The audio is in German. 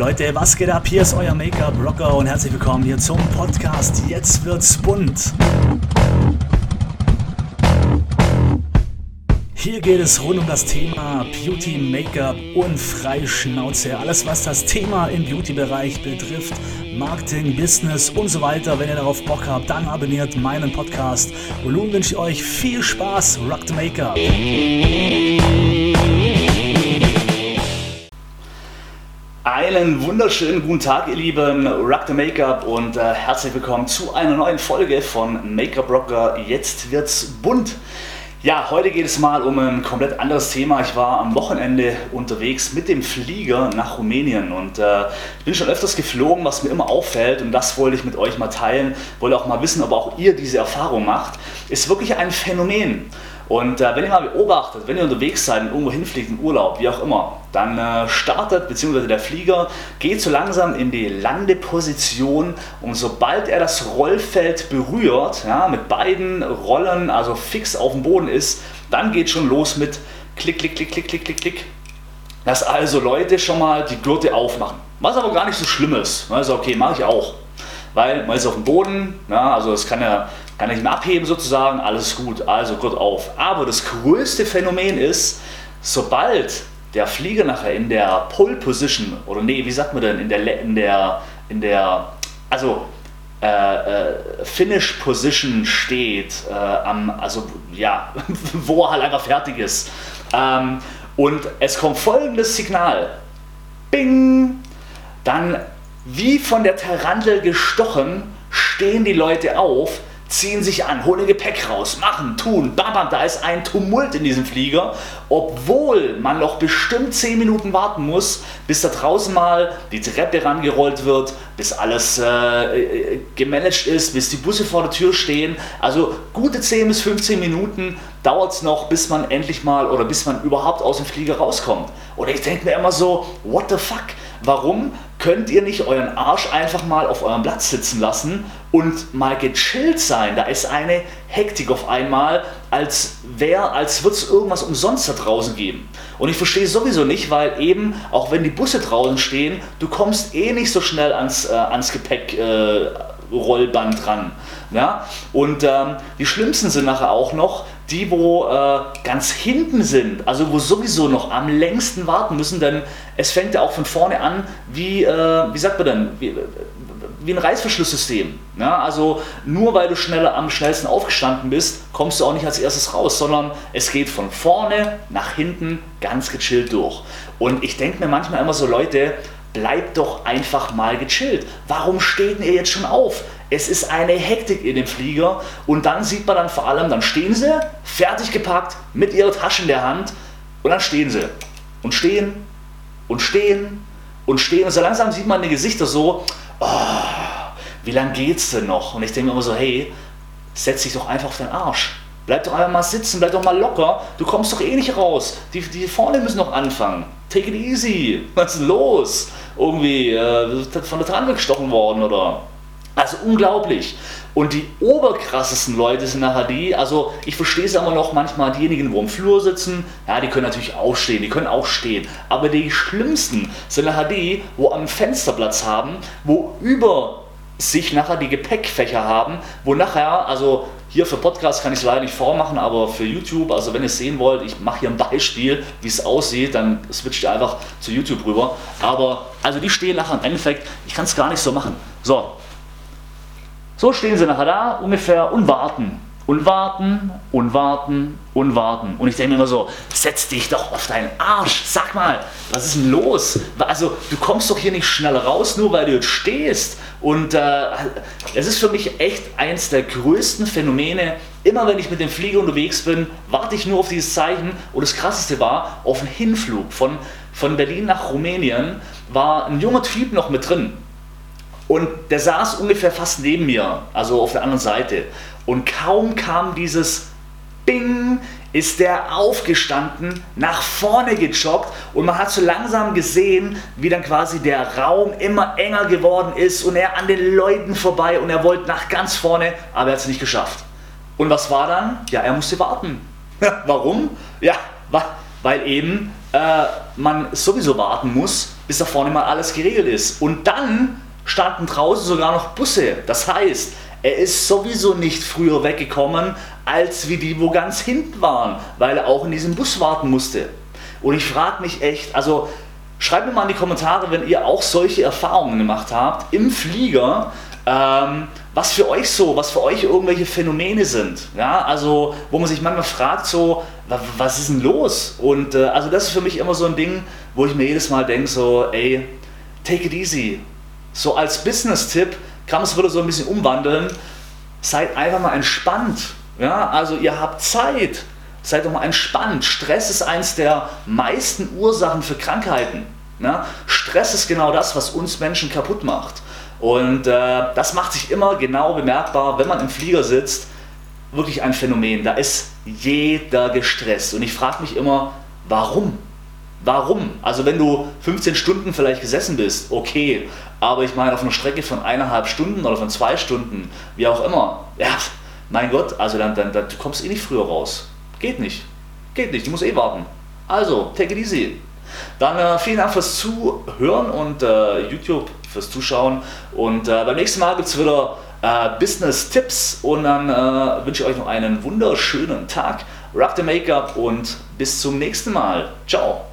Leute, was geht ab? Hier ist euer Make-up-Rocker und herzlich willkommen hier zum Podcast Jetzt wird's bunt. Hier geht es rund um das Thema Beauty, Make-up und Freischnauze. Alles, was das Thema im Beauty-Bereich betrifft, Marketing, Business und so weiter. Wenn ihr darauf Bock habt, dann abonniert meinen Podcast. Und nun wünsche ich euch viel Spaß. Rock the Make-up. Einen wunderschönen guten Tag, ihr lieben Rock the Make-up und äh, herzlich willkommen zu einer neuen Folge von Make-up Rocker. Jetzt wird's bunt. Ja, heute geht es mal um ein komplett anderes Thema. Ich war am Wochenende unterwegs mit dem Flieger nach Rumänien und äh, bin schon öfters geflogen, was mir immer auffällt und das wollte ich mit euch mal teilen. Wollte auch mal wissen, ob auch ihr diese Erfahrung macht. Ist wirklich ein Phänomen. Und äh, wenn ihr mal beobachtet, wenn ihr unterwegs seid und irgendwo hinfliegt, im Urlaub, wie auch immer, dann äh, startet bzw. der Flieger geht so langsam in die Landeposition und sobald er das Rollfeld berührt, ja, mit beiden Rollen, also fix auf dem Boden ist, dann geht schon los mit Klick, Klick, Klick, Klick, Klick, Klick, Klick. Dass also Leute schon mal die Gurte aufmachen. Was aber gar nicht so schlimm ist. Also okay, mache ich auch. Weil man ist auf dem Boden, ja, also es kann ja kann ich ihn abheben sozusagen, alles gut, also Gurt auf. Aber das größte Phänomen ist, sobald der Flieger nachher in der Pole Position, oder nee, wie sagt man denn, in der, in der, in der, also äh, äh, Finish Position steht, äh, am, also ja, wo er halt einfach fertig ist. Ähm, und es kommt folgendes Signal. Bing! Dann wie von der Tarantel gestochen, stehen die Leute auf, ziehen sich an, holen Gepäck raus, machen, tun, bam, bam, da ist ein Tumult in diesem Flieger, obwohl man noch bestimmt 10 Minuten warten muss, bis da draußen mal die Treppe rangerollt wird, bis alles äh, äh gemanagt ist, bis die Busse vor der Tür stehen. Also gute 10 bis 15 Minuten dauert es noch, bis man endlich mal oder bis man überhaupt aus dem Flieger rauskommt. Oder ich denke mir immer so, what the fuck? Warum könnt ihr nicht euren Arsch einfach mal auf eurem Platz sitzen lassen und mal gechillt sein? Da ist eine Hektik auf einmal, als wäre, als würde es irgendwas umsonst da draußen geben. Und ich verstehe sowieso nicht, weil eben, auch wenn die Busse draußen stehen, du kommst eh nicht so schnell ans, äh, ans Gepäck. Äh, Rollband. Ja? Und ähm, die schlimmsten sind nachher auch noch, die, wo äh, ganz hinten sind, also wo sowieso noch am längsten warten müssen, denn es fängt ja auch von vorne an, wie, äh, wie sagt man denn, wie, wie ein Reißverschlusssystem. Ja, also nur weil du schneller am schnellsten aufgestanden bist, kommst du auch nicht als erstes raus, sondern es geht von vorne nach hinten ganz gechillt durch. Und ich denke mir manchmal immer so, Leute, bleibt doch einfach mal gechillt. Warum steht ihr jetzt schon auf? Es ist eine Hektik in dem Flieger und dann sieht man dann vor allem, dann stehen sie, fertig gepackt, mit ihrer Tasche in der Hand und dann stehen sie und stehen und stehen und stehen und so langsam sieht man die Gesichter so, oh, wie lange geht's denn noch? Und ich denke mir immer so, hey, setz dich doch einfach auf den Arsch. Bleib doch einfach mal sitzen, bleib doch mal locker. Du kommst doch eh nicht raus. Die, die vorne müssen noch anfangen. Take it easy. Was ist los? Irgendwie äh, von der Tran gestochen worden oder also unglaublich. Und die oberkrassesten Leute sind nachher die, also ich verstehe es aber noch manchmal, diejenigen, wo im Flur sitzen, ja, die können natürlich auch stehen, die können auch stehen. Aber die schlimmsten sind nachher die, wo am Fensterplatz haben, wo über sich nachher die Gepäckfächer haben, wo nachher, also hier für Podcast kann ich es leider nicht vormachen, aber für YouTube, also wenn ihr es sehen wollt, ich mache hier ein Beispiel, wie es aussieht, dann switcht ihr einfach zu YouTube rüber. Aber also die stehen nachher im Endeffekt, ich kann es gar nicht so machen. So, so stehen sie nachher da ungefähr und warten. Und warten und warten und warten. Und ich denke mir immer so, setz dich doch auf deinen Arsch. Sag mal, was ist denn los? Also, du kommst doch hier nicht schneller raus, nur weil du jetzt stehst. Und äh, es ist für mich echt eins der größten Phänomene. Immer wenn ich mit dem Flieger unterwegs bin, warte ich nur auf dieses Zeichen. Und das Krasseste war, auf dem Hinflug von, von Berlin nach Rumänien war ein junger Typ noch mit drin. Und der saß ungefähr fast neben mir, also auf der anderen Seite. Und kaum kam dieses Bing, ist der aufgestanden, nach vorne gejoggt und man hat so langsam gesehen, wie dann quasi der Raum immer enger geworden ist und er an den Leuten vorbei und er wollte nach ganz vorne, aber er hat es nicht geschafft. Und was war dann? Ja, er musste warten. Warum? Ja, weil eben äh, man sowieso warten muss, bis da vorne mal alles geregelt ist. Und dann standen draußen sogar noch Busse. Das heißt, er ist sowieso nicht früher weggekommen, als wie die, wo ganz hinten waren, weil er auch in diesem Bus warten musste. Und ich frage mich echt, also schreibt mir mal in die Kommentare, wenn ihr auch solche Erfahrungen gemacht habt im Flieger. Ähm, was für euch so, was für euch irgendwelche Phänomene sind. Ja, also wo man sich manchmal fragt, so, was ist denn los? Und äh, also das ist für mich immer so ein Ding, wo ich mir jedes Mal denke, so, ey, take it easy. So als Business-Tipp kann man es wieder so ein bisschen umwandeln. Seid einfach mal entspannt. Ja, also ihr habt Zeit. Seid doch mal entspannt. Stress ist eins der meisten Ursachen für Krankheiten. Ja? Stress ist genau das, was uns Menschen kaputt macht. Und äh, das macht sich immer genau bemerkbar, wenn man im Flieger sitzt. Wirklich ein Phänomen. Da ist jeder gestresst. Und ich frage mich immer, warum? Warum? Also wenn du 15 Stunden vielleicht gesessen bist, okay. Aber ich meine, auf einer Strecke von eineinhalb Stunden oder von zwei Stunden, wie auch immer, ja, mein Gott, also dann, dann, dann du kommst eh nicht früher raus. Geht nicht. Geht nicht, du musst eh warten. Also, take it easy. Dann äh, vielen Dank fürs Zuhören und äh, YouTube fürs Zuschauen. Und äh, beim nächsten Mal gibt es wieder äh, Business-Tipps und dann äh, wünsche ich euch noch einen wunderschönen Tag. Rock the Make-up und bis zum nächsten Mal. Ciao.